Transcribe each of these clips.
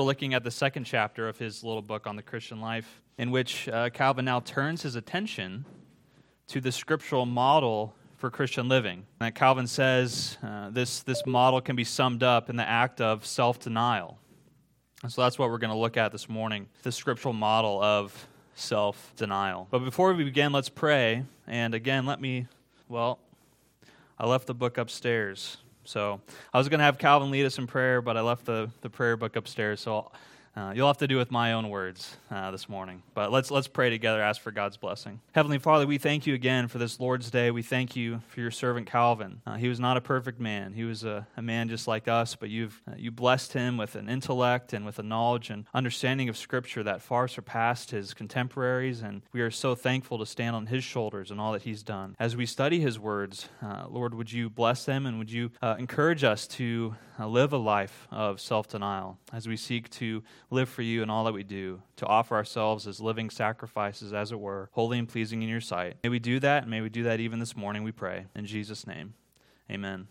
Looking at the second chapter of his little book on the Christian life, in which uh, Calvin now turns his attention to the scriptural model for Christian living. And Calvin says uh, this, this model can be summed up in the act of self denial. And so that's what we're going to look at this morning the scriptural model of self denial. But before we begin, let's pray. And again, let me, well, I left the book upstairs. So I was going to have Calvin lead us in prayer, but I left the, the prayer book upstairs. So uh, you'll have to do with my own words uh, this morning. But let's, let's pray together, ask for God's blessing. Heavenly Father, we thank you again for this Lord's Day. We thank you for your servant Calvin. Uh, he was not a perfect man, he was a, a man just like us, but you've, uh, you blessed him with an intellect and with a knowledge and understanding of Scripture that far surpassed his contemporaries. And we are so thankful to stand on his shoulders and all that he's done. As we study his words, uh, Lord, would you bless them and would you uh, encourage us to live a life of self denial as we seek to live for you in all that we do, to offer ourselves as living sacrifices, as it were, holy and pleasing in your sight. May we do that, and may we do that even this morning, we pray. In Jesus' name, amen.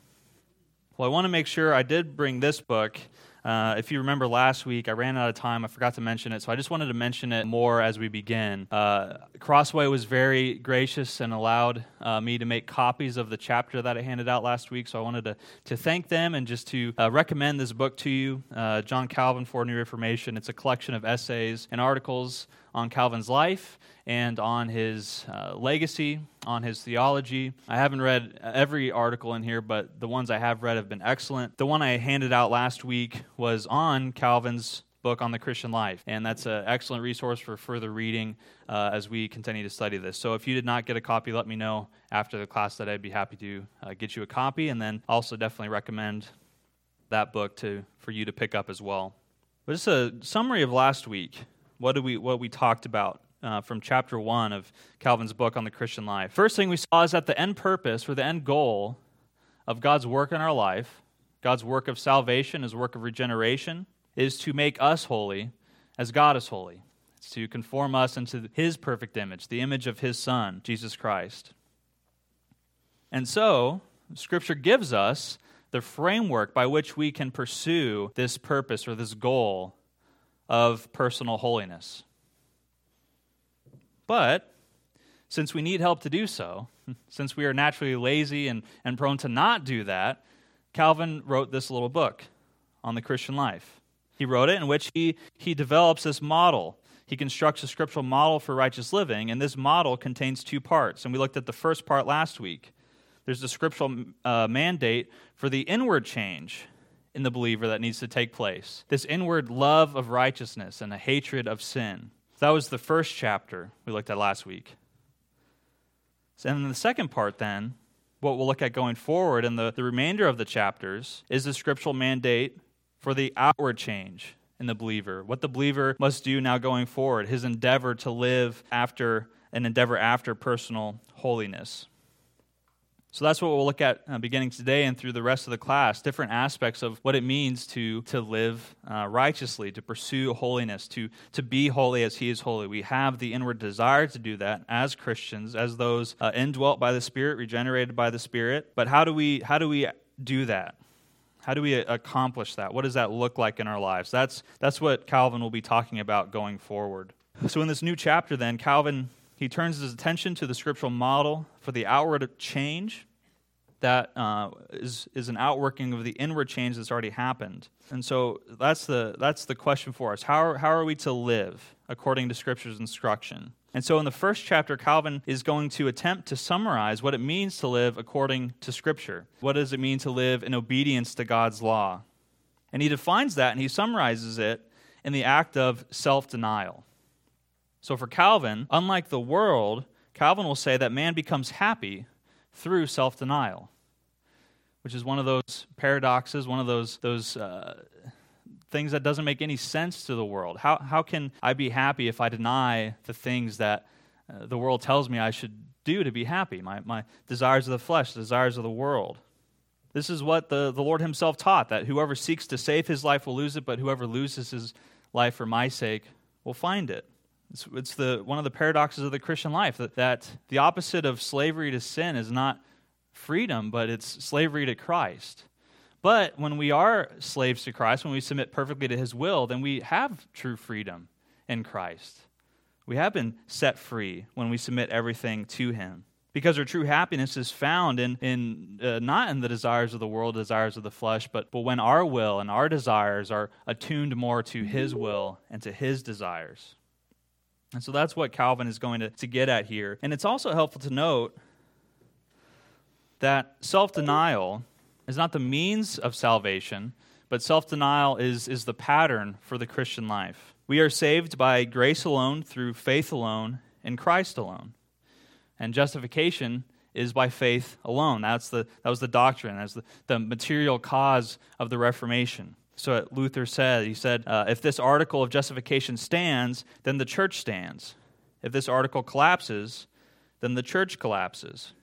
Well, I want to make sure I did bring this book uh, if you remember last week, I ran out of time. I forgot to mention it, so I just wanted to mention it more as we begin. Uh, Crossway was very gracious and allowed uh, me to make copies of the chapter that I handed out last week, so I wanted to, to thank them and just to uh, recommend this book to you uh, John Calvin for New Reformation. It's a collection of essays and articles on Calvin's life and on his uh, legacy, on his theology. I haven't read every article in here, but the ones I have read have been excellent. The one I handed out last week was on Calvin's book on the Christian life. And that's an excellent resource for further reading uh, as we continue to study this. So if you did not get a copy, let me know after the class that I'd be happy to uh, get you a copy. And then also definitely recommend that book to, for you to pick up as well. But just a summary of last week. What, did we, what we talked about uh, from chapter 1 of Calvin's book on the Christian life. First thing we saw is that the end purpose or the end goal of God's work in our life, God's work of salvation, his work of regeneration, is to make us holy as God is holy. It's to conform us into his perfect image, the image of his Son, Jesus Christ. And so, Scripture gives us the framework by which we can pursue this purpose or this goal of personal holiness. But since we need help to do so, since we are naturally lazy and, and prone to not do that, Calvin wrote this little book on the Christian life. He wrote it in which he, he develops this model. He constructs a scriptural model for righteous living, and this model contains two parts. And we looked at the first part last week. There's the scriptural uh, mandate for the inward change in the believer that needs to take place this inward love of righteousness and a hatred of sin. That was the first chapter we looked at last week. And in the second part, then, what we'll look at going forward in the, the remainder of the chapters is the scriptural mandate for the outward change in the believer. What the believer must do now going forward, his endeavor to live after an endeavor after personal holiness. So that's what we'll look at uh, beginning today and through the rest of the class different aspects of what it means to, to live uh, righteously, to pursue holiness, to, to be holy as He is holy. We have the inward desire to do that as Christians, as those uh, indwelt by the Spirit, regenerated by the Spirit. But how do we, how do, we do that? How do we accomplish that? What does that look like in our lives? That's, that's what Calvin will be talking about going forward. So, in this new chapter, then, Calvin he turns his attention to the scriptural model for the outward change that uh, is is, an outworking of the inward change that's already happened. And so that's the, that's the question for us. How are, how are we to live according to Scripture's instruction? And so in the first chapter, Calvin is going to attempt to summarize what it means to live according to Scripture. What does it mean to live in obedience to God's law? And he defines that and he summarizes it in the act of self denial. So for Calvin, unlike the world, Calvin will say that man becomes happy through self denial, which is one of those paradoxes, one of those, those uh, things that doesn't make any sense to the world. How, how can I be happy if I deny the things that uh, the world tells me I should do to be happy? My, my desires of the flesh, the desires of the world. This is what the, the Lord Himself taught that whoever seeks to save his life will lose it, but whoever loses his life for my sake will find it. It's, it's the, one of the paradoxes of the Christian life that, that the opposite of slavery to sin is not freedom, but it's slavery to Christ. But when we are slaves to Christ, when we submit perfectly to his will, then we have true freedom in Christ. We have been set free when we submit everything to him. Because our true happiness is found in, in uh, not in the desires of the world, desires of the flesh, but, but when our will and our desires are attuned more to his will and to his desires. And so that's what Calvin is going to, to get at here. And it's also helpful to note that self denial is not the means of salvation, but self denial is, is the pattern for the Christian life. We are saved by grace alone, through faith alone, in Christ alone. And justification is by faith alone. That's the, that was the doctrine, that's the, the material cause of the Reformation. So Luther said, he said, uh, if this article of justification stands, then the church stands. If this article collapses, then the church collapses.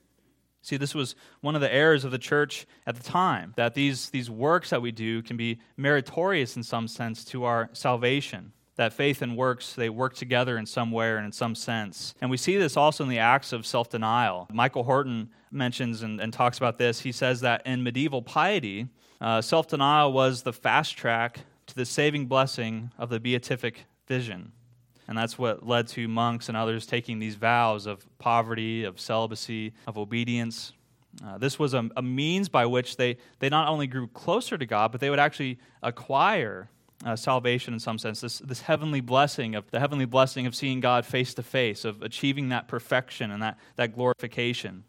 See, this was one of the errors of the church at the time, that these, these works that we do can be meritorious in some sense to our salvation. That faith and works, they work together in some way and in some sense. And we see this also in the acts of self denial. Michael Horton mentions and, and, talks about this. He says that in medieval piety, uh, self denial was the fast track to the saving blessing of the beatific vision. And that's what led to monks and others taking these vows of poverty, of celibacy, of obedience. Uh, this was a, a, means by which they, they not only grew closer to God, but they would actually acquire uh, salvation in some sense, this, this heavenly blessing of the heavenly blessing of seeing God face to face, of achieving that perfection and that, that glorification.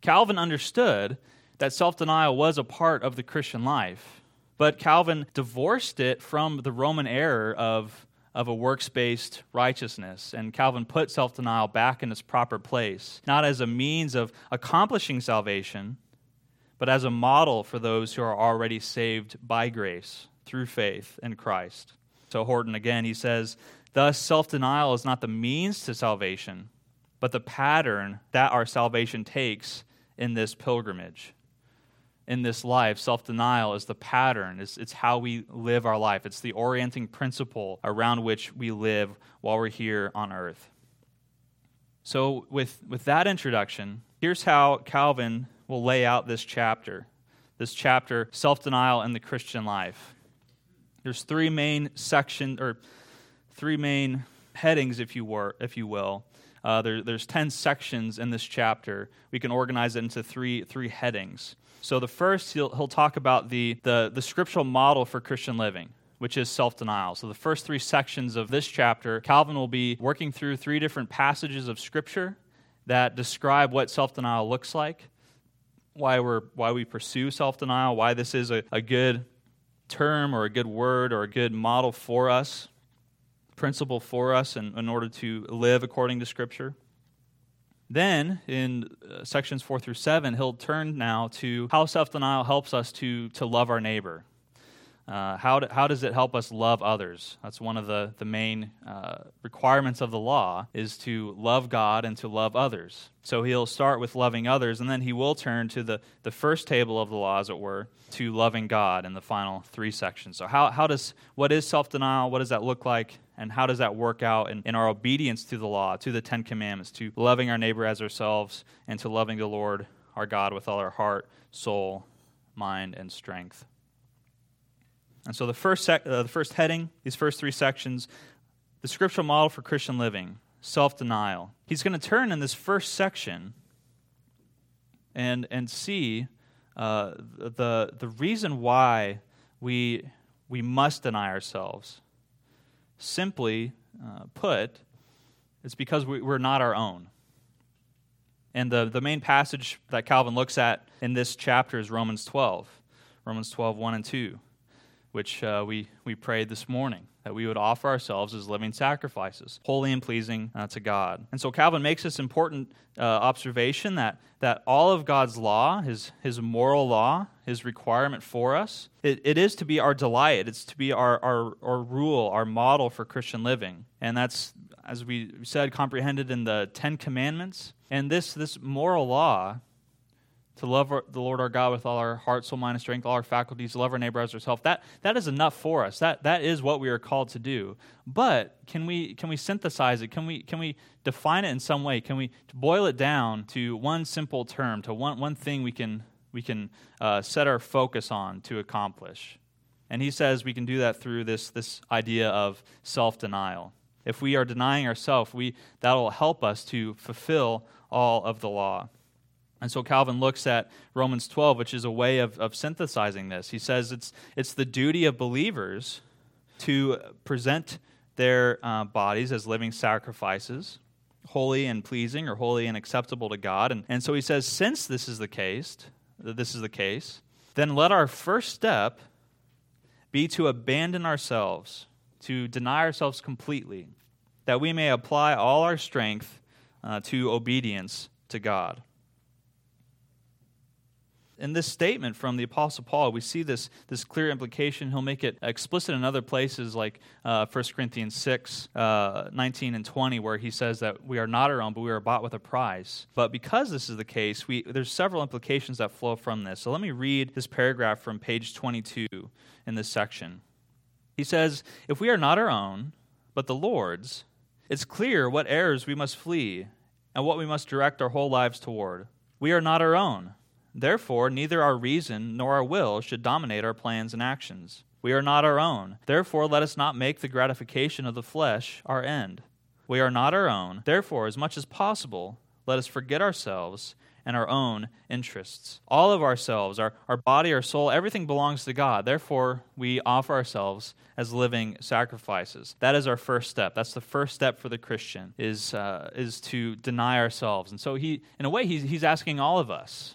Calvin understood that self denial was a part of the Christian life, but Calvin divorced it from the Roman error of of a works based righteousness. And Calvin put self denial back in its proper place, not as a means of accomplishing salvation, but as a model for those who are already saved by grace through faith in Christ. So, Horton again, he says, Thus, self denial is not the means to salvation, but the pattern that our salvation takes in this pilgrimage in this life, self denial is the pattern, it's, it's how we live our life. It's the orienting principle around which we live while we're here on earth. So, with, with that introduction, here's how Calvin will lay out this chapter this chapter, self denial in the Christian life. There's three main sections, or three main headings, if you, were, if you will. Uh, there, there's 10 sections in this chapter. We can organize it into three, three headings. So the first, he'll, he'll talk about the, the, the scriptural model for Christian living which is self denial. So, the first three sections of this chapter, Calvin will be working through three different passages of Scripture that describe what self denial looks like, why, we're, why we pursue self denial, why this is a, a good term or a good word or a good model for us, principle for us in, in order to live according to Scripture. Then, in uh, sections four through seven, he'll turn now to how self denial helps us to, to love our neighbor. Uh, how, do, how does it help us love others? That's one of the, the main uh, requirements of the law is to love God and to love others. So he'll start with loving others, and then he will turn to the, the first table of the law, as it were, to loving God in the final three sections. So how, how does, what is self-denial? What does that look like? And how does that work out in, in our obedience to the law, to the Ten Commandments, to loving our neighbor as ourselves, and to loving the Lord our God with all our heart, soul, mind, and strength? And so the first, sec- uh, the first heading, these first three sections, the scriptural model for Christian living, self denial. He's going to turn in this first section and, and see uh, the, the reason why we, we must deny ourselves. Simply uh, put, it's because we, we're not our own. And the, the main passage that Calvin looks at in this chapter is Romans 12, Romans 12, 1 and 2 which uh, we, we prayed this morning, that we would offer ourselves as living sacrifices, holy and pleasing uh, to God. And so Calvin makes this important uh, observation that, that all of God's law, his, his moral law, his requirement for us, it, it is to be our delight. It's to be our, our, our rule, our model for Christian living. And that's, as we said, comprehended in the Ten Commandments. And this, this moral law to love our, the Lord our God with all our heart, soul, mind, and strength, all our faculties, love our neighbor as ourselves. That, that is enough for us. That, that is what we are called to do. But can we, can we synthesize it? Can we, can we define it in some way? Can we boil it down to one simple term, to one, one thing we can, we can uh, set our focus on to accomplish. And he says we can do that through this, this idea of self denial. If we are denying ourselves, we, that will help us to fulfill all of the law. And so Calvin looks at Romans 12, which is a way of, of synthesizing this. He says it's, it's the duty of believers to present their uh, bodies as living sacrifices, holy and pleasing or holy and acceptable to God. And, and so he says, since this is the case, this is the case, then let our first step be to abandon ourselves, to deny ourselves completely, that we may apply all our strength uh, to obedience to God in this statement from the Apostle Paul, we see this, this clear implication. He'll make it explicit in other places like uh, 1 Corinthians 6, uh, 19 and 20, where he says that we are not our own, but we are bought with a price. But because this is the case, we, there's several implications that flow from this. So let me read this paragraph from page 22 in this section. He says, If we are not our own, but the Lord's, it's clear what errors we must flee and what we must direct our whole lives toward. We are not our own Therefore, neither our reason nor our will should dominate our plans and actions. We are not our own. Therefore, let us not make the gratification of the flesh our end. We are not our own. Therefore, as much as possible, let us forget ourselves and our own interests. All of ourselves, our, our body, our soul, everything belongs to God. Therefore, we offer ourselves as living sacrifices. That is our first step. That's the first step for the Christian, is, uh, is to deny ourselves. And so, he, in a way, he's, he's asking all of us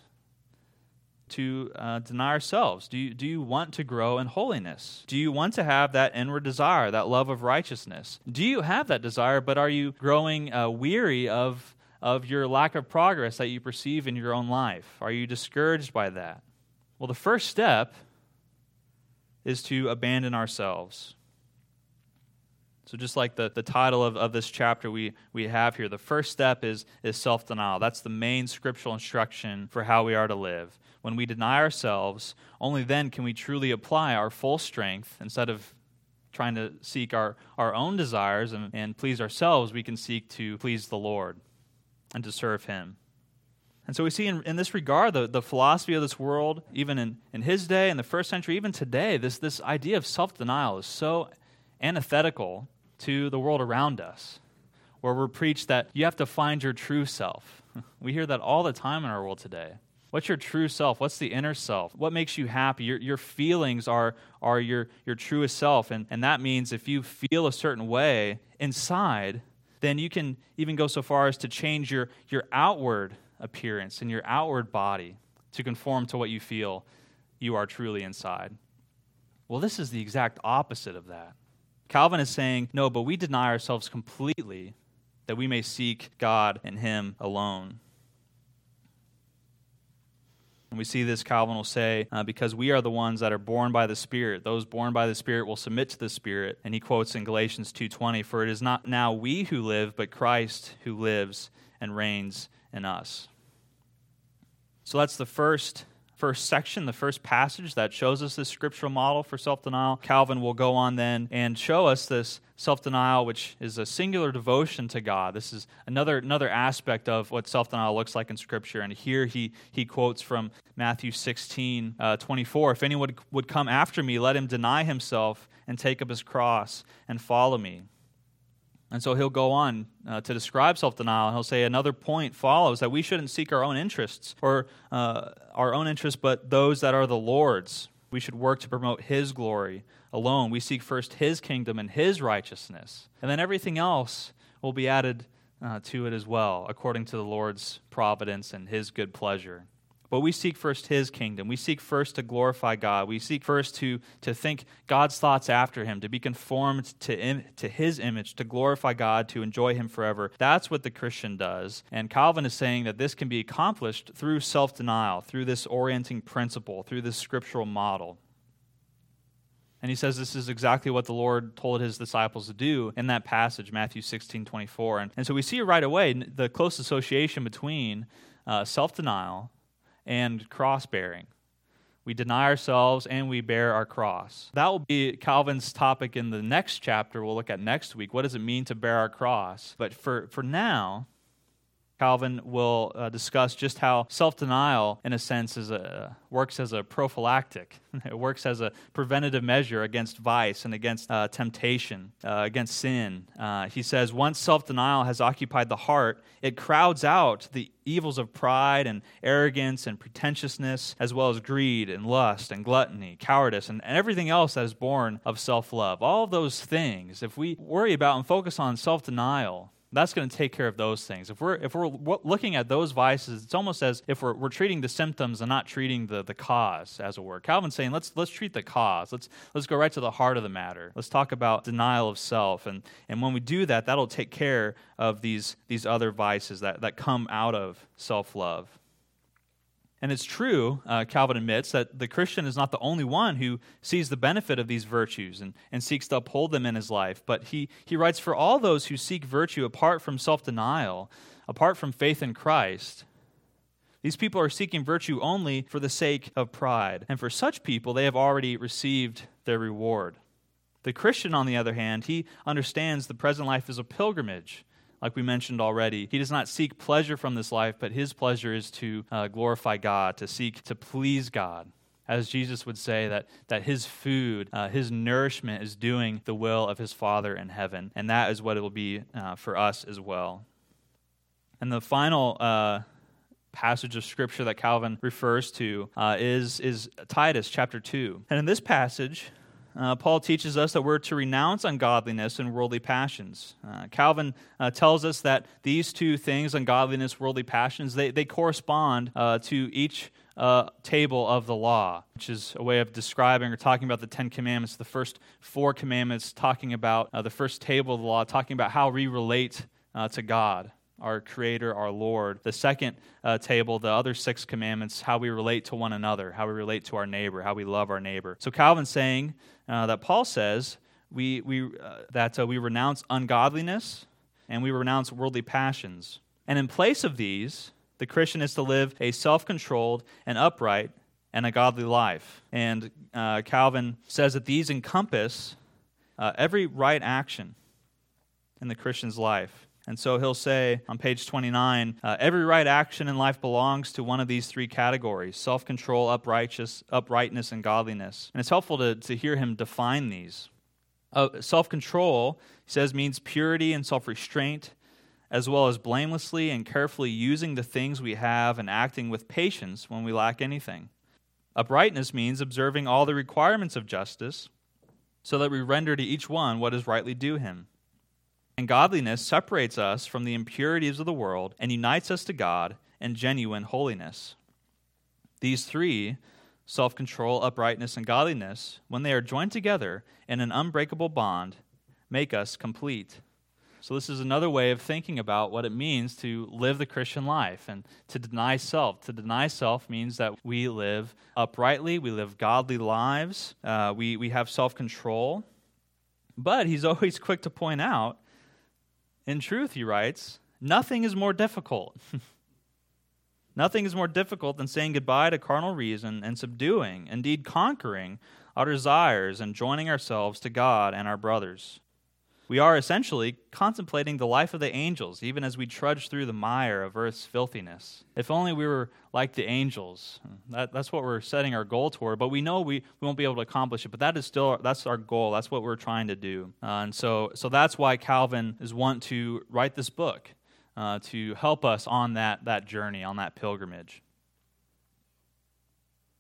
to uh, deny ourselves? Do you, do you want to grow in holiness? Do you want to have that inward desire, that love of righteousness? Do you have that desire, but are you growing uh, weary of, of your lack of progress that you perceive in your own life? Are you discouraged by that? Well, the first step is to abandon ourselves. So, just like the, the title of, of this chapter we, we have here, the first step is, is self denial. That's the main scriptural instruction for how we are to live when we deny ourselves, only then can we truly apply our full strength instead of trying to seek our, our own desires and, and please ourselves, we can seek to please the Lord and to serve Him. And so we see in, in this regard the, the philosophy of this world, even in, in his day, in the first century, even today, this, this idea of self denial is so antithetical to the world around us, where we're preached that you have to find your true self. We hear that all the time in our world today. What's your true self? What's the inner self? What makes you happy? Your, your feelings are, are your, your truest self. And, and that means if you feel a certain way inside, then you can even go so far as to change your, your outward appearance and your outward body to conform to what you feel you are truly inside. Well, this is the exact opposite of that. Calvin is saying, no, but we deny ourselves completely that we may seek God and Him alone. And we see this, Calvin will say, uh, because we are the ones that are born by the Spirit. Those born by the Spirit will submit to the Spirit. And he quotes in Galatians 2.20, For it is not now we who live, but Christ who lives and reigns in us. So that's the first first section, the first passage that shows us this scriptural model for self denial. Calvin will go on then and show us this self denial, which is a singular devotion to God. This is another, another aspect of what self denial looks like in Scripture. And here he, he quotes from Matthew 16 uh, 24 If anyone would come after me, let him deny himself and take up his cross and follow me. And so he'll go on uh, to describe self denial, and he'll say another point follows that we shouldn't seek our own interests or uh, our own interests, but those that are the Lord's. We should work to promote His glory alone. We seek first His kingdom and His righteousness, and then everything else will be added uh, to it as well, according to the Lord's providence and His good pleasure. But we seek first his kingdom. We seek first to glorify God. We seek first to, to think God's thoughts after him, to be conformed to, Im- to his image, to glorify God, to enjoy him forever. That's what the Christian does. And Calvin is saying that this can be accomplished through self denial, through this orienting principle, through this scriptural model. And he says this is exactly what the Lord told his disciples to do in that passage, Matthew 16, 24. And, and so we see right away the close association between uh, self denial and cross bearing. We deny ourselves and we bear our cross. That will be Calvin's topic in the next chapter we'll look at next week. What does it mean to bear our cross? But for, for now, Calvin will uh, discuss just how self denial, in a sense, is a, works as a prophylactic. it works as a preventative measure against vice and against uh, temptation, uh, against sin. Uh, he says, once self denial has occupied the heart, it crowds out the evils of pride and arrogance and pretentiousness, as well as greed and lust and gluttony, cowardice, and everything else that is born of self love. All those things, if we worry about and focus on self denial, that's going to take care of those things. If we're, if we're looking at those vices, it's almost as if we're, we're treating the symptoms and not treating the, the cause, as it were. Calvin's saying, let's, let's treat the cause. Let's, let's go right to the heart of the matter. Let's talk about denial of self. And, and when we do that, that'll take care of these, these other vices that, that come out of self love. And it's true, uh, Calvin admits, that the Christian is not the only one who sees the benefit of these virtues and, and seeks to uphold them in his life. But he, he writes, For all those who seek virtue apart from self denial, apart from faith in Christ, these people are seeking virtue only for the sake of pride. And for such people, they have already received their reward. The Christian, on the other hand, he understands the present life is a pilgrimage like we mentioned already. He does not seek pleasure from this life, but his pleasure is to uh, glorify God, to seek to please God. As Jesus would say, that, that his food, uh, his nourishment is doing the will of his Father in heaven. And that is what it will be uh, for us as well. And the final uh, passage of scripture that Calvin refers to uh, is, is Titus chapter 2. And in this passage, uh, Paul teaches us that we're to renounce ungodliness and worldly passions. Uh, Calvin uh, tells us that these two things, ungodliness, worldly passions, they, they correspond uh, to each uh, table of the law, which is a way of describing or talking about the Ten Commandments. The first four commandments talking about uh, the first table of the law, talking about how we relate to God our Creator, our Lord. The second uh, table, the other six commandments, how we relate to one another, how we relate to our neighbor, how we love our neighbor. So Calvin's saying uh, that Paul says we, we, uh, that uh, we renounce ungodliness and we renounce worldly passions. And in place of these, the Christian is to live a self controlled and upright and a godly life. And uh, Calvin says that these encompass uh, every right action in the Christian's life. And so he'll say on page 29 uh, every right action in life belongs to one of these three categories self control, uprightness, and godliness. And it's helpful to, to hear him define these. Uh, self control, he says, means purity and self restraint, as well as blamelessly and carefully using the things we have and acting with patience when we lack anything. Uprightness means observing all the requirements of justice so that we render to each one what is rightly due him. And godliness separates us from the impurities of the world and unites us to God in genuine holiness. These three, self control, uprightness, and godliness, when they are joined together in an unbreakable bond, make us complete. So, this is another way of thinking about what it means to live the Christian life and to deny self. To deny self means that we live uprightly, we live godly lives, uh, we, we have self control. But he's always quick to point out in truth, he writes, nothing is more difficult. nothing is more difficult than saying goodbye to carnal reason and subduing, indeed conquering, our desires and joining ourselves to God and our brothers. We are essentially contemplating the life of the angels, even as we trudge through the mire of earth's filthiness. If only we were like the angels. That, that's what we're setting our goal toward. But we know we, we won't be able to accomplish it. But that is still that's our goal. That's what we're trying to do. Uh, and so so that's why Calvin is want to write this book uh, to help us on that that journey, on that pilgrimage.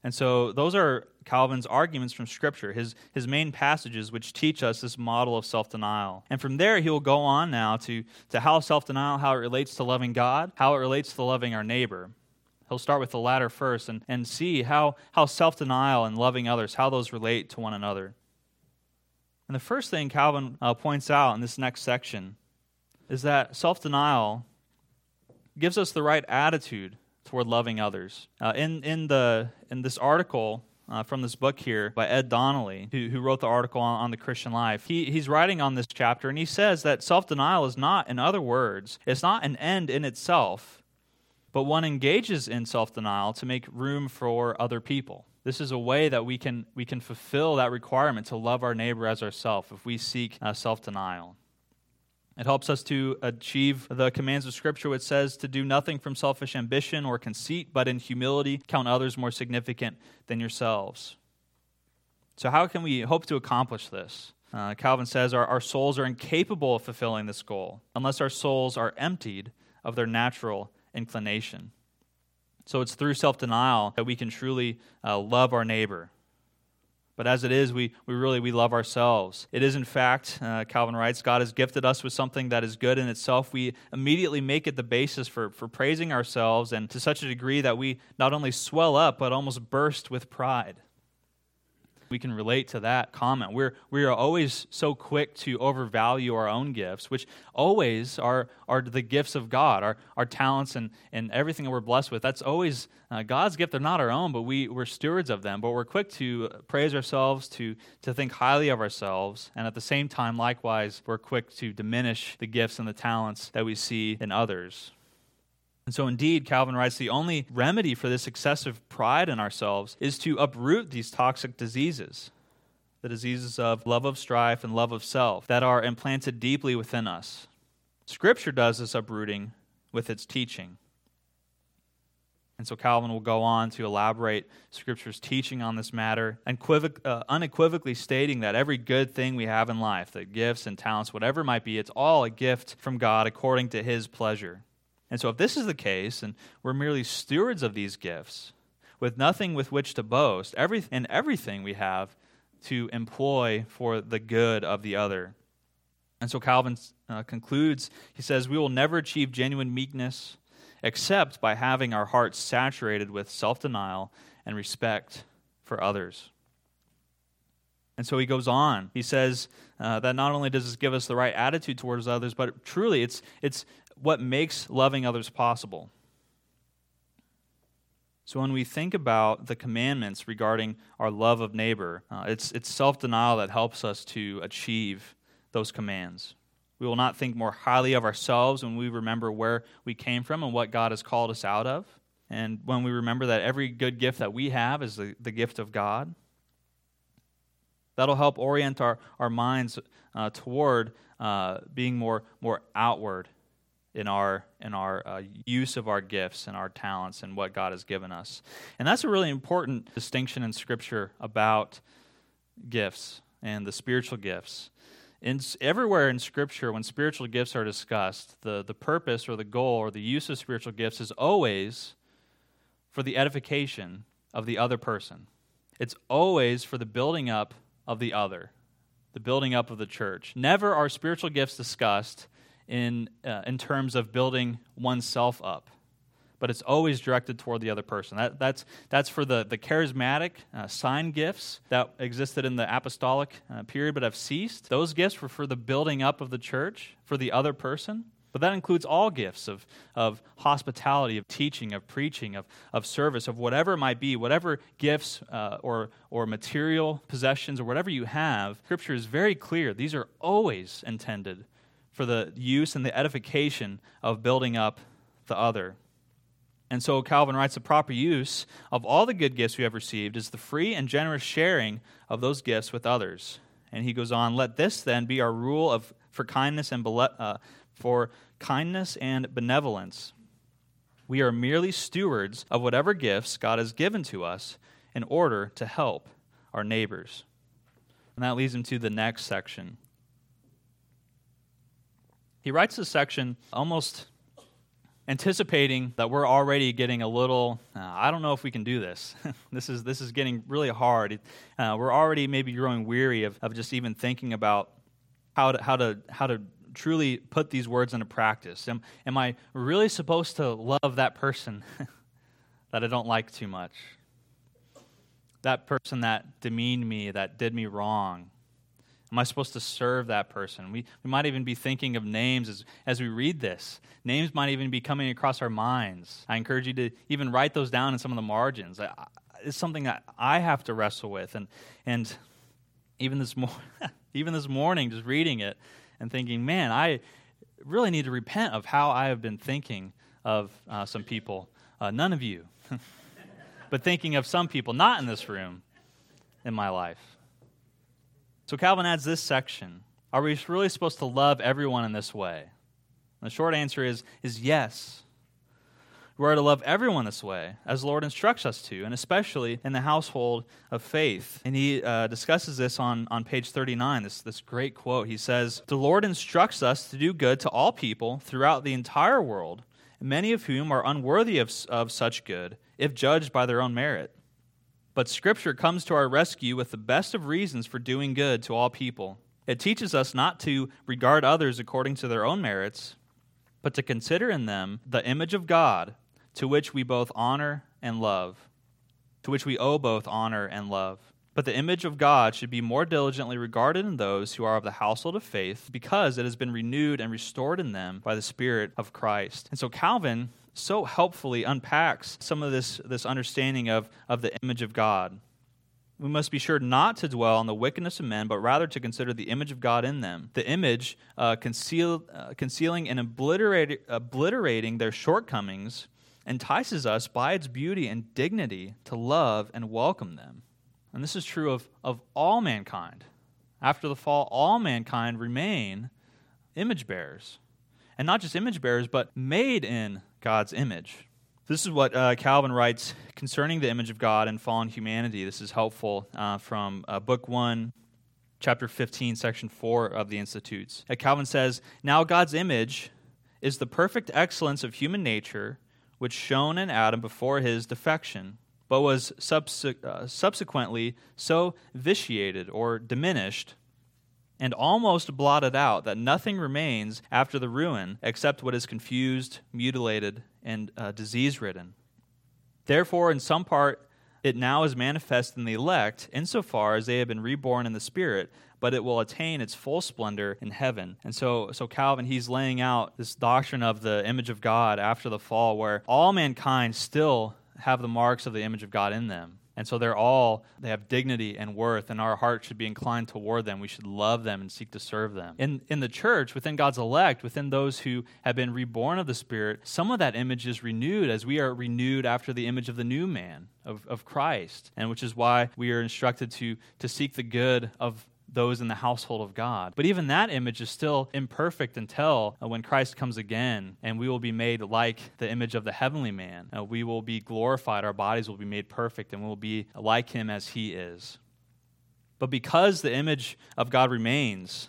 And so those are Calvin's arguments from Scripture, his, his main passages which teach us this model of self denial. And from there, he will go on now to, to how self denial, how it relates to loving God, how it relates to loving our neighbor. He'll start with the latter first and, and see how, how self denial and loving others, how those relate to one another. And the first thing Calvin uh, points out in this next section is that self denial gives us the right attitude toward loving others. Uh, in, in, the, in this article uh, from this book here by Ed Donnelly, who, who wrote the article on, on the Christian life, he, he's writing on this chapter and he says that self denial is not, in other words, it's not an end in itself, but one engages in self denial to make room for other people. This is a way that we can, we can fulfill that requirement to love our neighbor as ourselves if we seek uh, self denial. It helps us to achieve the commands of Scripture, which says to do nothing from selfish ambition or conceit, but in humility count others more significant than yourselves. So, how can we hope to accomplish this? Uh, Calvin says our, our souls are incapable of fulfilling this goal unless our souls are emptied of their natural inclination. So, it's through self denial that we can truly uh, love our neighbor but as it is, we, we really we love ourselves. It is, in fact, uh, Calvin writes, God has gifted us with something that is good in itself. We immediately make it the basis for, for praising ourselves, and to such a degree that we not only swell up, but almost burst with pride we can relate to that comment. We're, we are always so quick to overvalue our own gifts, which always are, are the gifts of God, our, our talents and, and everything that we're blessed with. That's always uh, God's gift. They're not our own, but we, we're stewards of them. But we're quick to praise ourselves, to, to think highly of ourselves, and at the same time, likewise, we're quick to diminish the gifts and the talents that we see in others. And so, indeed, Calvin writes the only remedy for this excessive pride in ourselves is to uproot these toxic diseases, the diseases of love of strife and love of self that are implanted deeply within us. Scripture does this uprooting with its teaching. And so Calvin will go on to elaborate Scripture's teaching on this matter, uh, unequivocally stating that every good thing we have in life, the gifts and talents, whatever it might be, it's all a gift from God according to His pleasure. And so, if this is the case, and we're merely stewards of these gifts, with nothing with which to boast, every, and everything we have to employ for the good of the other. And so Calvin uh, concludes, he says, We will never achieve genuine meekness except by having our hearts saturated with self denial and respect for others. And so he goes on. He says uh, that not only does this give us the right attitude towards others, but truly it's, it's what makes loving others possible. So, when we think about the commandments regarding our love of neighbor, uh, it's, it's self denial that helps us to achieve those commands. We will not think more highly of ourselves when we remember where we came from and what God has called us out of. And when we remember that every good gift that we have is the, the gift of God, that'll help orient our, our minds uh, toward uh, being more, more outward in our in our uh, use of our gifts and our talents and what God has given us. And that's a really important distinction in Scripture about gifts and the spiritual gifts. In, everywhere in Scripture, when spiritual gifts are discussed, the, the purpose or the goal or the use of spiritual gifts is always for the edification of the other person. It's always for the building up of the other, the building up of the church. Never are spiritual gifts discussed in, uh, in terms of building oneself up, but it's always directed toward the other person. That, that's, that's for the, the charismatic uh, sign gifts that existed in the apostolic uh, period but have ceased. Those gifts were for the building up of the church, for the other person. But that includes all gifts of, of hospitality, of teaching, of preaching, of, of service, of whatever it might be, whatever gifts uh, or, or material possessions or whatever you have. Scripture is very clear. These are always intended for the use and the edification of building up the other. And so Calvin writes the proper use of all the good gifts we have received is the free and generous sharing of those gifts with others. And he goes on, let this then be our rule of for kindness and uh, for kindness and benevolence. We are merely stewards of whatever gifts God has given to us in order to help our neighbors. And that leads him to the next section he writes this section almost anticipating that we're already getting a little uh, i don't know if we can do this. This is this is getting really hard. Uh, we're already maybe growing weary of, of just even thinking about how to how to how to truly put these words into practice. Am, am i really supposed to love that person that i don't like too much? That person that demeaned me that did me wrong Am I supposed to serve that person? We, we might even be thinking of names as, as we read this. Names might even be coming across our minds. I encourage you to even write those down in some of the margins. I, it's something that I have to wrestle with. And, and even, this even this morning, just reading it and thinking, man, I really need to repent of how I have been thinking of uh, some people. Uh, none of you, but thinking of some people not in this room in my life. So Calvin adds this section Are we really supposed to love everyone in this way? And the short answer is, is yes. We are to love everyone this way, as the Lord instructs us to, and especially in the household of faith. And he uh, discusses this on, on page 39, this, this great quote. He says, The Lord instructs us to do good to all people throughout the entire world, many of whom are unworthy of, of such good, if judged by their own merit. But Scripture comes to our rescue with the best of reasons for doing good to all people. It teaches us not to regard others according to their own merits, but to consider in them the image of God to which we both honor and love, to which we owe both honor and love. But the image of God should be more diligently regarded in those who are of the household of faith, because it has been renewed and restored in them by the Spirit of Christ. And so Calvin so helpfully unpacks some of this, this understanding of, of the image of God. We must be sure not to dwell on the wickedness of men, but rather to consider the image of God in them. The image uh, conceal, uh, concealing and obliterating their shortcomings entices us by its beauty and dignity to love and welcome them. And this is true of, of all mankind. After the fall, all mankind remain image bearers. And not just image bearers, but made in God's image. This is what uh, Calvin writes concerning the image of God and fallen humanity. This is helpful uh, from uh, Book 1, chapter 15, section 4 of the Institutes. Uh, Calvin says, Now God's image is the perfect excellence of human nature which shone in Adam before his defection, but was subse- uh, subsequently so vitiated or diminished and almost blotted out that nothing remains after the ruin except what is confused, mutilated, and uh, disease ridden. Therefore, in some part, it now is manifest in the elect, insofar as they have been reborn in the Spirit, but it will attain its full splendor in heaven. And so, so Calvin, he's laying out this doctrine of the image of God after the fall, where all mankind still have the marks of the image of God in them. And so they're all, they have dignity and worth, and our heart should be inclined toward them. We should love them and seek to serve them. In, in the church, within God's elect, within those who have been reborn of the Spirit, some of that image is renewed as we are renewed after the image of the new man, of, of Christ. And which is why we are instructed to, to seek the good of those in the household of God. But even that image is still imperfect until uh, when Christ comes again and we will be made like the image of the heavenly man. Uh, we will be glorified, our bodies will be made perfect, and we'll be like him as he is. But because the image of God remains,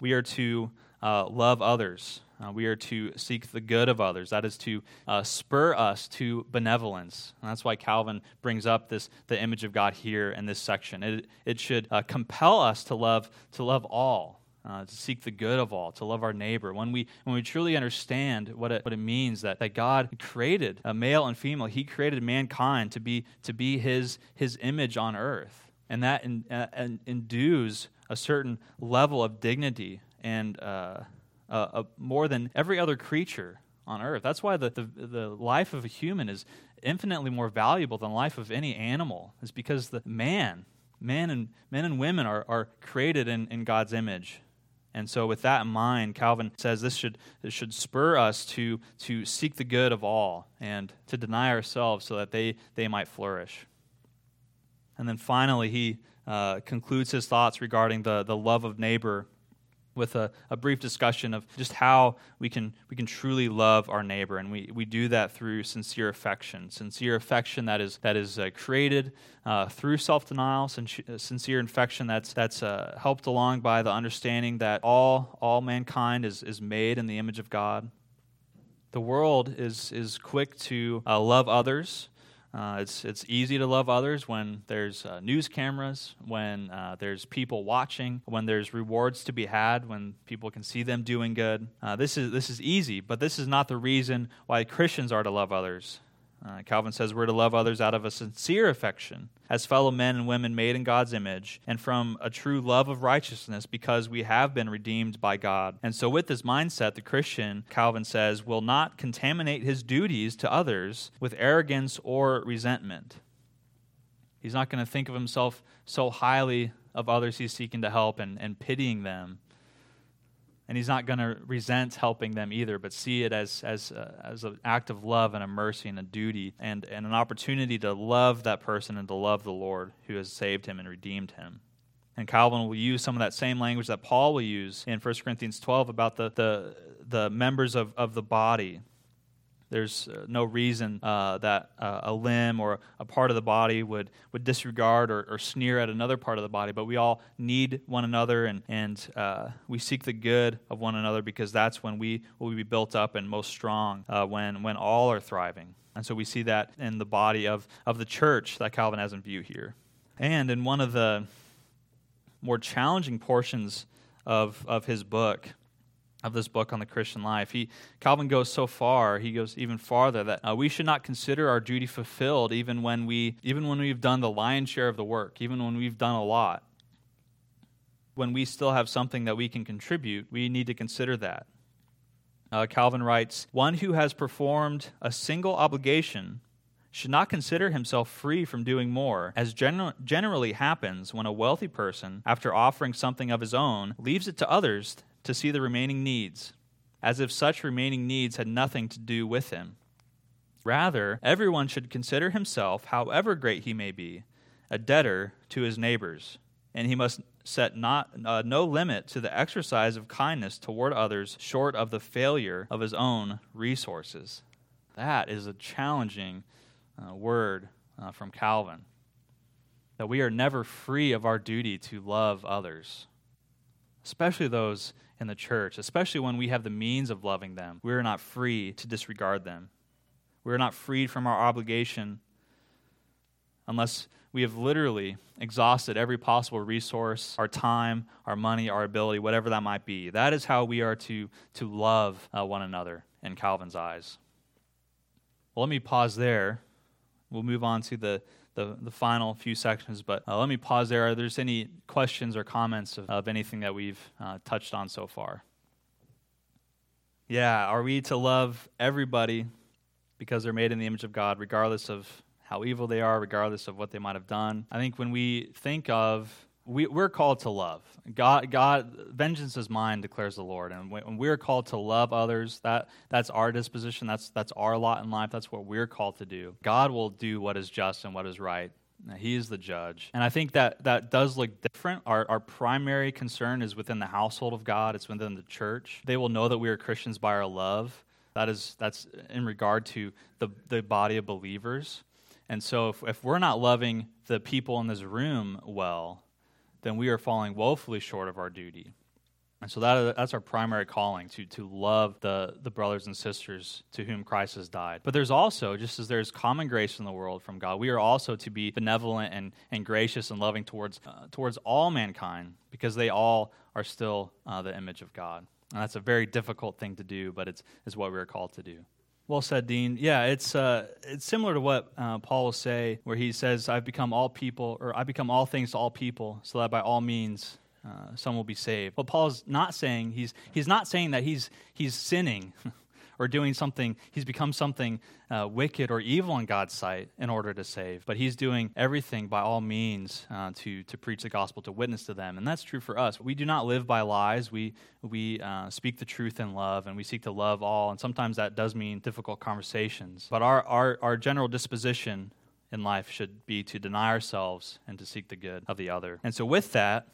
we are to uh, love others uh, we are to seek the good of others. That is to uh, spur us to benevolence. And that's why Calvin brings up this the image of God here in this section. It, it should uh, compel us to love to love all, uh, to seek the good of all, to love our neighbor. When we when we truly understand what it, what it means that, that God created a male and female, He created mankind to be to be His His image on earth, and that in, uh, endues a certain level of dignity and uh, uh, more than every other creature on earth. That's why the, the, the life of a human is infinitely more valuable than the life of any animal, is because the man, men and, men and women are, are created in, in God's image. And so, with that in mind, Calvin says this should, this should spur us to, to seek the good of all and to deny ourselves so that they, they might flourish. And then finally, he uh, concludes his thoughts regarding the, the love of neighbor with a, a, brief discussion of just how we can, we can truly love our neighbor. And we, we do that through sincere affection. Sincere affection that is, that is uh, created uh, through self denial, sin- sincere affection that's, that's uh, helped along by the understanding that all, all mankind is, is made in the image of God. The world is, is quick to uh, love others uh, it's, it's easy to love others when there's uh, news cameras, when uh, there's people watching, when there's rewards to be had, when people can see them doing good. Uh, this, is, this is easy, but this is not the reason why Christians are to love others. Uh, Calvin says we're to love others out of a sincere affection, as fellow men and women made in God's image, and from a true love of righteousness because we have been redeemed by God. And so, with this mindset, the Christian, Calvin says, will not contaminate his duties to others with arrogance or resentment. He's not going to think of himself so highly of others he's seeking to help and, and pitying them and he's not going to resent helping them either, but see it as, as, uh, as an act of love and a mercy and a duty and, and an opportunity to love that person and to love the Lord who has saved him and redeemed him. And Calvin will use some of that same language that Paul will use in 1 Corinthians 12 about the, the, the members of, of the body. There's uh, no reason uh, that uh, a limb or a part of the body would, would disregard or, or, sneer at another part of the body, but we all need one another and, and uh, we seek the good of one another because that's when we will be built up and most strong, uh, when, when all are thriving. And so we see that in the body of, of the church that Calvin has in view here. And in one of the more challenging portions of, of his book, of this book on the Christian life. He Calvin goes so far, he goes even farther that uh, we should not consider our duty fulfilled even when we even when we've done the lion's share of the work, even when we've done a lot. When we still have something that we can contribute, we need to consider that. Uh, Calvin writes, "One who has performed a single obligation should not consider himself free from doing more, as gen- generally happens when a wealthy person, after offering something of his own, leaves it to others to see the remaining needs, as if such remaining needs had nothing to do with him. Rather, everyone should consider himself, however great he may be, a debtor to his neighbors, and he must set not, uh, no limit to the exercise of kindness toward others short of the failure of his own resources. That is a challenging uh, word uh, from Calvin. That we are never free of our duty to love others, especially those in the church, especially when we have the means of loving them. We are not free to disregard them. We are not freed from our obligation unless we have literally exhausted every possible resource our time, our money, our ability, whatever that might be. That is how we are to, to love uh, one another in Calvin's eyes. Well, let me pause there. We'll move on to the the, the final few sections. But uh, let me pause there. Are there any questions or comments of, of anything that we've uh, touched on so far? Yeah, are we to love everybody because they're made in the image of God, regardless of how evil they are, regardless of what they might have done? I think when we think of we, we're called to love. God, God, vengeance is mine, declares the Lord. And when we're called to love others, that, that's our disposition. That's, that's our lot in life. That's what we're called to do. God will do what is just and what is right. He is the judge. And I think that that does look different. Our, our primary concern is within the household of God, it's within the church. They will know that we are Christians by our love. That is, that's in regard to the, the body of believers. And so if, if we're not loving the people in this room well, then we are falling woefully short of our duty. And so that, that's our primary calling to, to love the, the brothers and sisters to whom Christ has died. But there's also, just as there's common grace in the world from God, we are also to be benevolent and, and gracious and loving towards, uh, towards all mankind because they all are still uh, the image of God. And that's a very difficult thing to do, but it's, it's what we are called to do. Well said, Dean. Yeah, it's uh, it's similar to what uh, Paul will say, where he says, "I've become all people, or I become all things to all people, so that by all means uh, some will be saved." But Paul's not saying he's he's not saying that he's he's sinning. or doing something, he's become something uh, wicked or evil in God's sight in order to save. But he's doing everything by all means uh, to, to preach the gospel, to witness to them. And that's true for us. We do not live by lies. We, we uh, speak the truth in love, and we seek to love all. And sometimes that does mean difficult conversations. But our, our, our general disposition in life should be to deny ourselves and to seek the good of the other. And so, with that,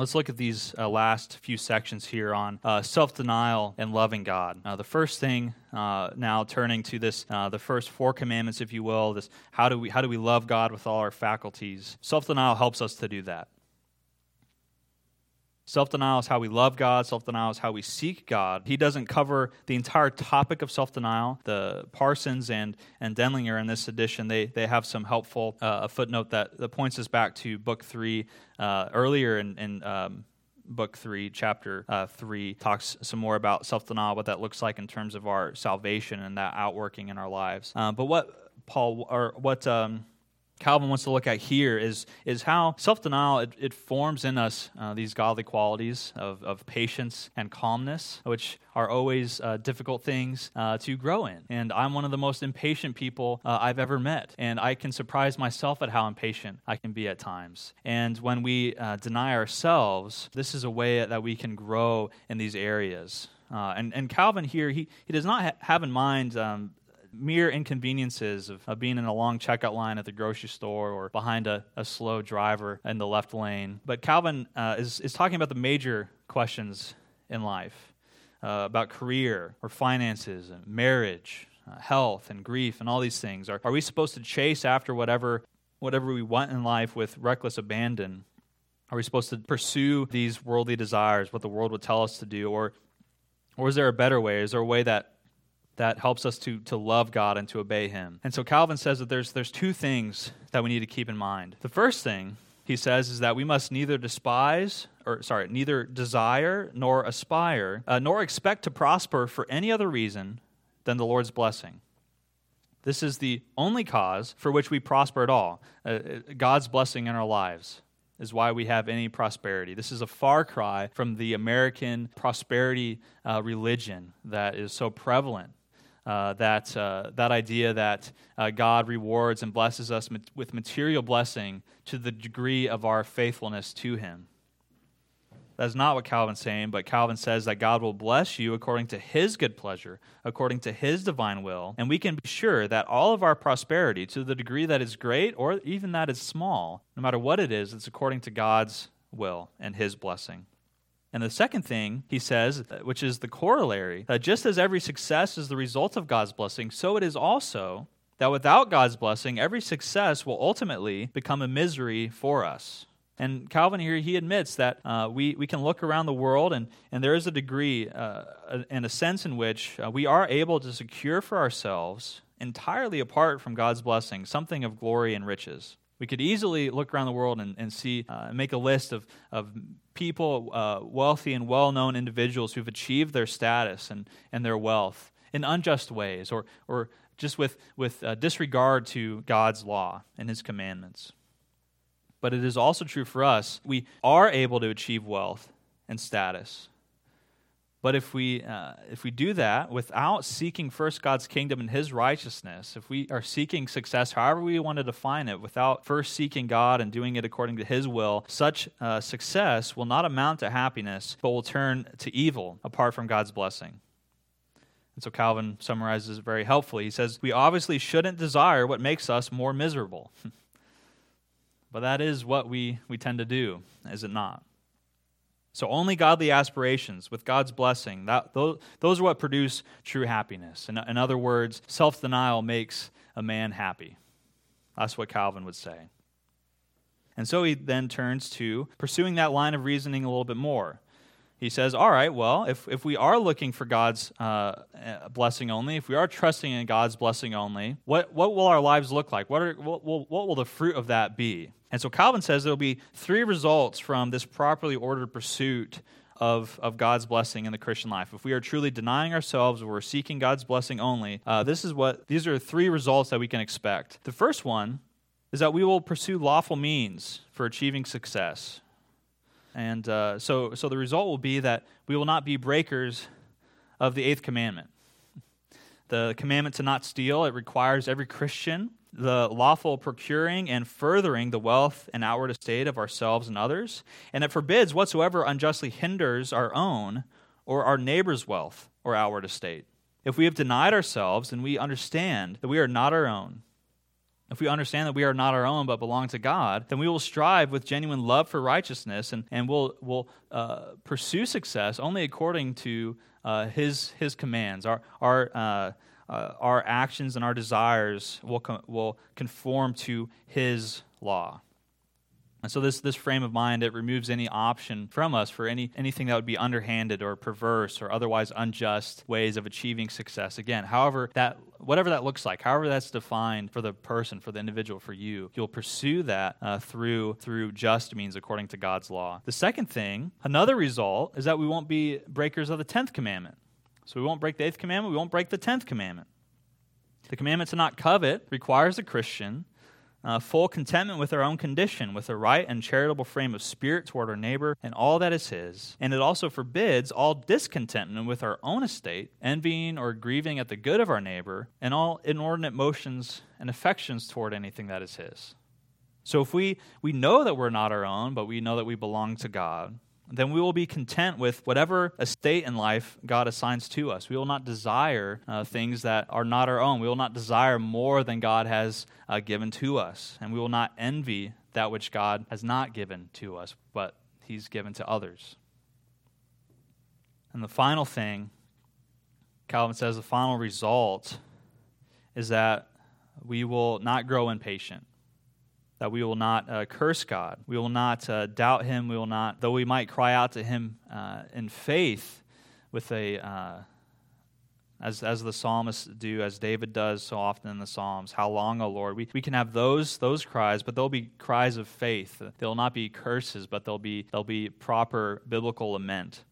Let's look at these uh, last few sections here on uh, self denial and loving God. Uh, the first thing, uh, now turning to this, uh, the first four commandments, if you will, this how do we how do we love God with all our faculties? Self denial helps us to do that. Self denial is how we love God. Self denial is how we seek God. He doesn't cover the entire topic of self denial. The Parsons and, and Denlinger in this edition, they, they have some helpful uh, a footnote that, that points us back to book three uh, earlier in, in um, book three, chapter uh, three, talks some more about self denial, what that looks like in terms of our salvation and that outworking in our lives. Uh, but what Paul or what um, Calvin wants to look at here is, is how self denial it, it, forms in us uh, these godly qualities of, of patience and calmness, which are always uh, difficult things uh, to grow in. And I'm one of the most impatient people uh, I've ever met. And I can surprise myself at how impatient I can be at times. And when we uh, deny ourselves, this is a way that we can grow in these areas. Uh, and, and Calvin here, he, he does not ha- have in mind um, mere inconveniences of, of being in a long checkout line at the grocery store or behind a, a slow driver in the left lane. But Calvin uh, is, is talking about the major questions in life uh, about career or finances and marriage, uh, health and grief and all these things. Are, are we supposed to chase after whatever, whatever we want in life with reckless abandon? Are we supposed to pursue these worldly desires, what the world would tell us to do? Or, or is there a better way? Is there a way that, that helps us to, to love God and to obey Him? And so Calvin says that there's, there's two things that we need to keep in mind. The first thing he says is that we must neither despise or sorry neither desire nor aspire uh, nor expect to prosper for any other reason than the lord's blessing this is the only cause for which we prosper at all uh, uh god's blessing in our lives is why we have any prosperity. This is a far cry from the American prosperity uh, religion that is so prevalent. Uh, that, uh, that idea that uh, God rewards and blesses us with material blessing to the degree of our faithfulness to Him. That's not what Calvin's saying, but Calvin says that God will bless you according to his good pleasure, according to his divine will, and we can be sure that all of our prosperity, to the degree that is great or even that is small, no matter what it is, it's according to God's will and his blessing. And the second thing he says, which is the corollary, that just as every success is the result of God's blessing, so it is also that without God's blessing, every success will ultimately become a misery for us. And Calvin here, he admits that uh, we, we can look around the world, and, and there is a degree uh, and a sense in which uh, we are able to secure for ourselves, entirely apart from God's blessing, something of glory and riches. We could easily look around the world and, and see, uh, make a list of, of people, uh, wealthy and well known individuals who've achieved their status and, and their wealth in unjust ways or, or just with, with uh, disregard to God's law and his commandments but it is also true for us. We are able to achieve wealth and status. But if we, uh, if we do that without seeking first God's kingdom and his righteousness, if we are seeking success however we want to define it, without first seeking God and doing it according to his will, such uh, success will not amount to happiness, but will turn to evil apart from God's blessing. And so Calvin summarizes it very helpfully. He says, We obviously shouldn't desire what makes us more miserable. But that is what we, we tend to do, is it not? So only godly aspirations with God's blessing, that, those, those are what produce true happiness. In, in other words, self denial makes a man happy. That's what Calvin would say. And so he then turns to pursuing that line of reasoning a little bit more he says, All right, well, if, if we are looking for God's uh, blessing only, if we are trusting in God's blessing only, what, what will our lives look like? What, are, what, will, what will the fruit of that be? And so Calvin says there will be three results from this properly ordered pursuit of, of God's blessing in the Christian life. If we are truly denying ourselves, we're seeking God's blessing only, uh, this is what these are three results that we can expect. The first one is that we will pursue lawful means for achieving success. And uh, so, so the result will be that we will not be breakers of the eighth commandment. The commandment to not steal, it requires every Christian the lawful procuring and furthering the wealth and outward estate of ourselves and others, and it forbids whatsoever unjustly hinders our own or our neighbor's wealth or outward estate. If we have denied ourselves, then we understand that we are not our own, if we understand that we are not our own but belong to God, then we will strive with genuine love for righteousness and, and we'll, we'll uh, pursue success only according to uh, his, his commands. Our, our, uh, uh our actions and our desires will, com- will conform to His law. And so this, this frame of mind, it removes any option from us for any, anything that would be underhanded or perverse or otherwise unjust ways of achieving success. Again, however that whatever that looks like, however that's defined for the person, for the individual, for you, you'll pursue that uh, through through just means according to God's law. The second thing, another result, is that we won't be breakers of the tenth commandment. So we won't break the eighth commandment, we won't break the tenth commandment. The commandment to not covet requires a Christian uh, full contentment with our own condition, with a right and charitable frame of spirit toward our neighbor and all that is his. And it also forbids all discontentment with our own estate, envying or grieving at the good of our neighbor, and all inordinate motions and affections toward anything that is his. So if we, we know that we're not our own, but we know that we belong to God, then we will be content with whatever estate in life God assigns to us. We will not desire uh, things that are not our own. We will not desire more than God has uh, given to us. And we will not envy that which God has not given to us, but He's given to others. And the final thing, Calvin says, the final result is that we will not grow impatient that we will not uh, curse God. We will not uh, doubt Him. We will not, though we might cry out to Him uh, in faith with a, uh, as, as the psalmists do, as David does so often in the Psalms, How long, O Lord? We, we can have those, those cries, but they'll be cries of faith. They'll not be curses, but they'll be, they'll be proper biblical lament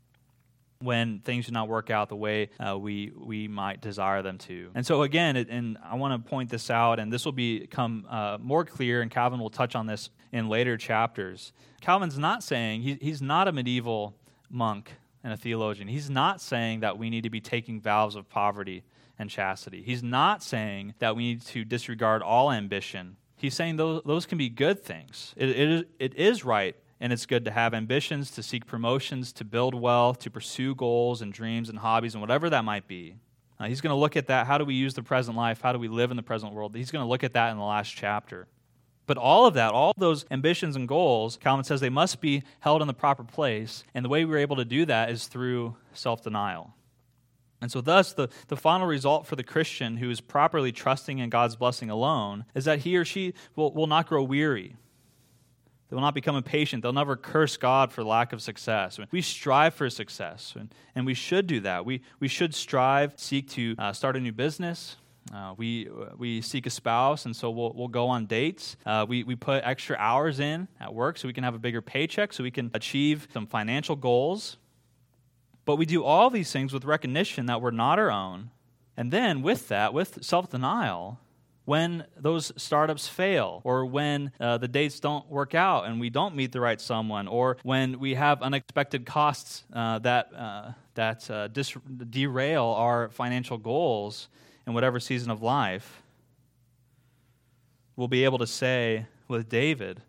when things do not work out the way uh, we we might desire them to. And so again, it, and I want to point this out, and this will become uh, more clear, and Calvin will touch on this in later chapters. Calvin's not saying he, he's not a medieval monk and a theologian. He's not saying that we need to be taking vows of poverty and chastity. He's not saying that we need to disregard all ambition. He's saying those, those can be good things. It, it, it is right and it's good to have ambitions, to seek promotions, to build wealth, to pursue goals and dreams and hobbies and whatever that might be. Uh, he's going to look at that. How do we use the present life? How do we live in the present world? He's going to look at that in the last chapter. But all of that, all those ambitions and goals, Calvin says they must be held in the proper place. And the way we're able to do that is through self denial. And so, thus, the, the final result for the Christian who is properly trusting in God's blessing alone is that he or she will, will not grow weary. They will not become impatient. They'll never curse God for lack of success. We strive for success, and and we should do that. We, we should strive, seek to uh, start a new business. Uh, we, we seek a spouse, and so we'll, we'll go on dates. Uh, we, we put extra hours in at work so we can have a bigger paycheck, so we can achieve some financial goals. But we do all these things with recognition that we're not our own. And then, with that, with self denial, when those startups fail, or when uh, the dates don't work out and we don't meet the right someone, or when we have unexpected costs uh, that, uh, that uh, dis- derail our financial goals in whatever season of life, we'll be able to say with David,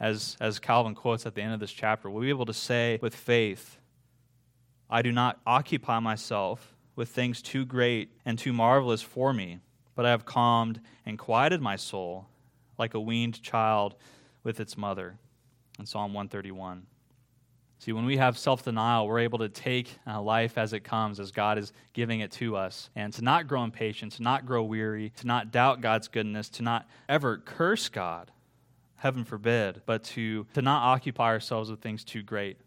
as, as Calvin quotes at the end of this chapter, we'll be able to say with faith, I do not occupy myself with things too great and too marvelous for me but I have calmed and quieted my soul like a weaned child with its mother. In Psalm 131. See, when we have self denial, we're able to take uh, life as it comes, as God is giving it to us, and to not grow impatient, to not grow weary, to not doubt God's goodness, to not ever curse God, heaven forbid, but to, to not occupy ourselves with things too great,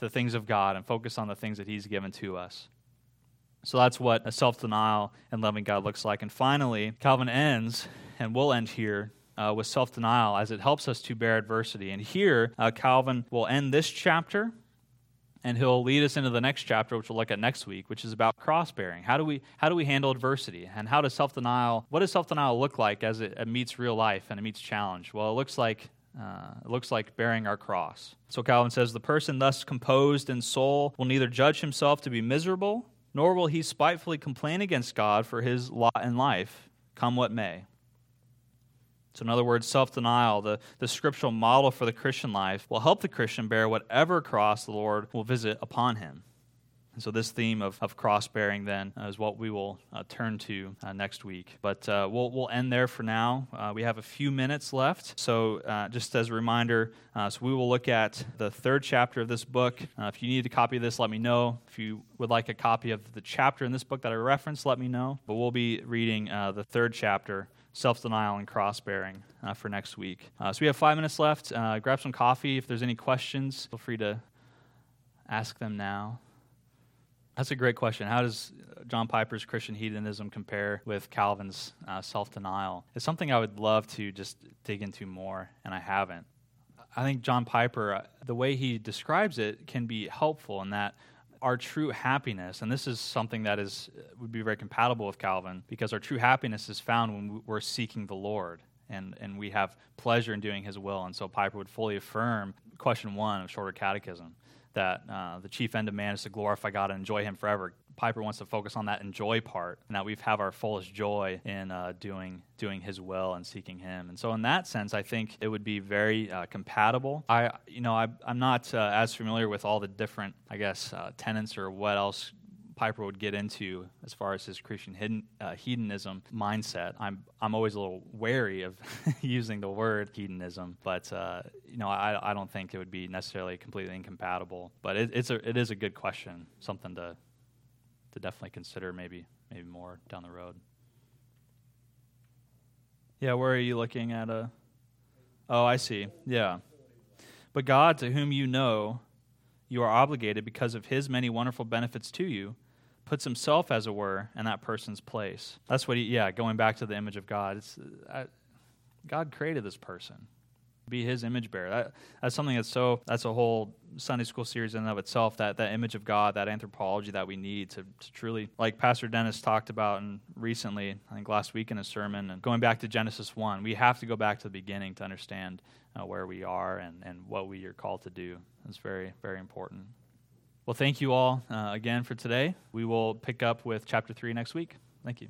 the things of God, and focus on the things that He's given to us. So that's what a self denial and loving God looks like. And finally, Calvin ends, and we'll end here. Uh, with self denial, as it helps us to bear adversity. And here, uh, Calvin will end this chapter and he'll lead us into the next chapter which we'll look at next week which is about cross bearing how do we how do we handle adversity and how does self-denial what does self-denial look like as it, it meets real life and it meets challenge well it looks like uh, it looks like bearing our cross so calvin says the person thus composed in soul will neither judge himself to be miserable nor will he spitefully complain against God for his lot in life, come what may. So, in other words, self denial, the, the scriptural model for the Christian life, will help the Christian bear whatever cross the Lord will visit upon him. And so, this theme of, of cross bearing then uh, is what we will uh, turn to uh, next week. But uh, we'll, we'll end there for now. Uh, we have a few minutes left. So, just as a reminder, so we will look at the third chapter of this book. if you need a copy of this, let me know. If you would like a copy of the chapter in this book that I referenced, let me know. But we'll be reading the third chapter self denial and cross bearing uh, for next week. Uh, so we have five minutes left. Uh, grab some coffee. If there's any questions, feel free to ask them now. That's a great question. How does John Piper's Christian hedonism compare with Calvin's uh, self denial? It's something I would love to just dig into more, and I haven't. I think John Piper, uh, the way he describes it, can be helpful in that our true happiness, and this is something that is would be very compatible with Calvin, because our true happiness is found when we're seeking the Lord and, and we have pleasure in doing His will. And so Piper would fully affirm question one of Shorter Catechism that uh, the chief end of man is to glorify God and enjoy Him forever. Piper wants to focus on that enjoy part, and that we have our fullest joy in uh, doing doing His will and seeking Him. And so, in that sense, I think it would be very uh, compatible. I, you know, I, am not uh, as familiar with all the different, I guess, uh, tenets or what else Piper would get into as far as his Christian uh, hedonism mindset. I'm I'm always a little wary of using the word hedonism, but uh, you know I, I don't think it would be necessarily completely incompatible. But it, it's a it is a good question, something to to definitely consider maybe maybe more down the road. Yeah, where are you looking at a? Oh, I see. Yeah, but God, to whom you know you are obligated because of His many wonderful benefits to you puts himself, as it were, in that person's place. That's what he, yeah, going back to the image of God. It's, I, God created this person, be his image bearer. That, that's something that's so, that's a whole Sunday school series in and of itself, that, that image of God, that anthropology that we need to, to truly, like Pastor Dennis talked about and recently, I think last week in a sermon, and going back to Genesis 1, we have to go back to the beginning to understand uh, where we are and, and what we are called to do. It's very, very important. Well, thank you all uh, again for today. We will pick up with chapter 3 next week. Thank you.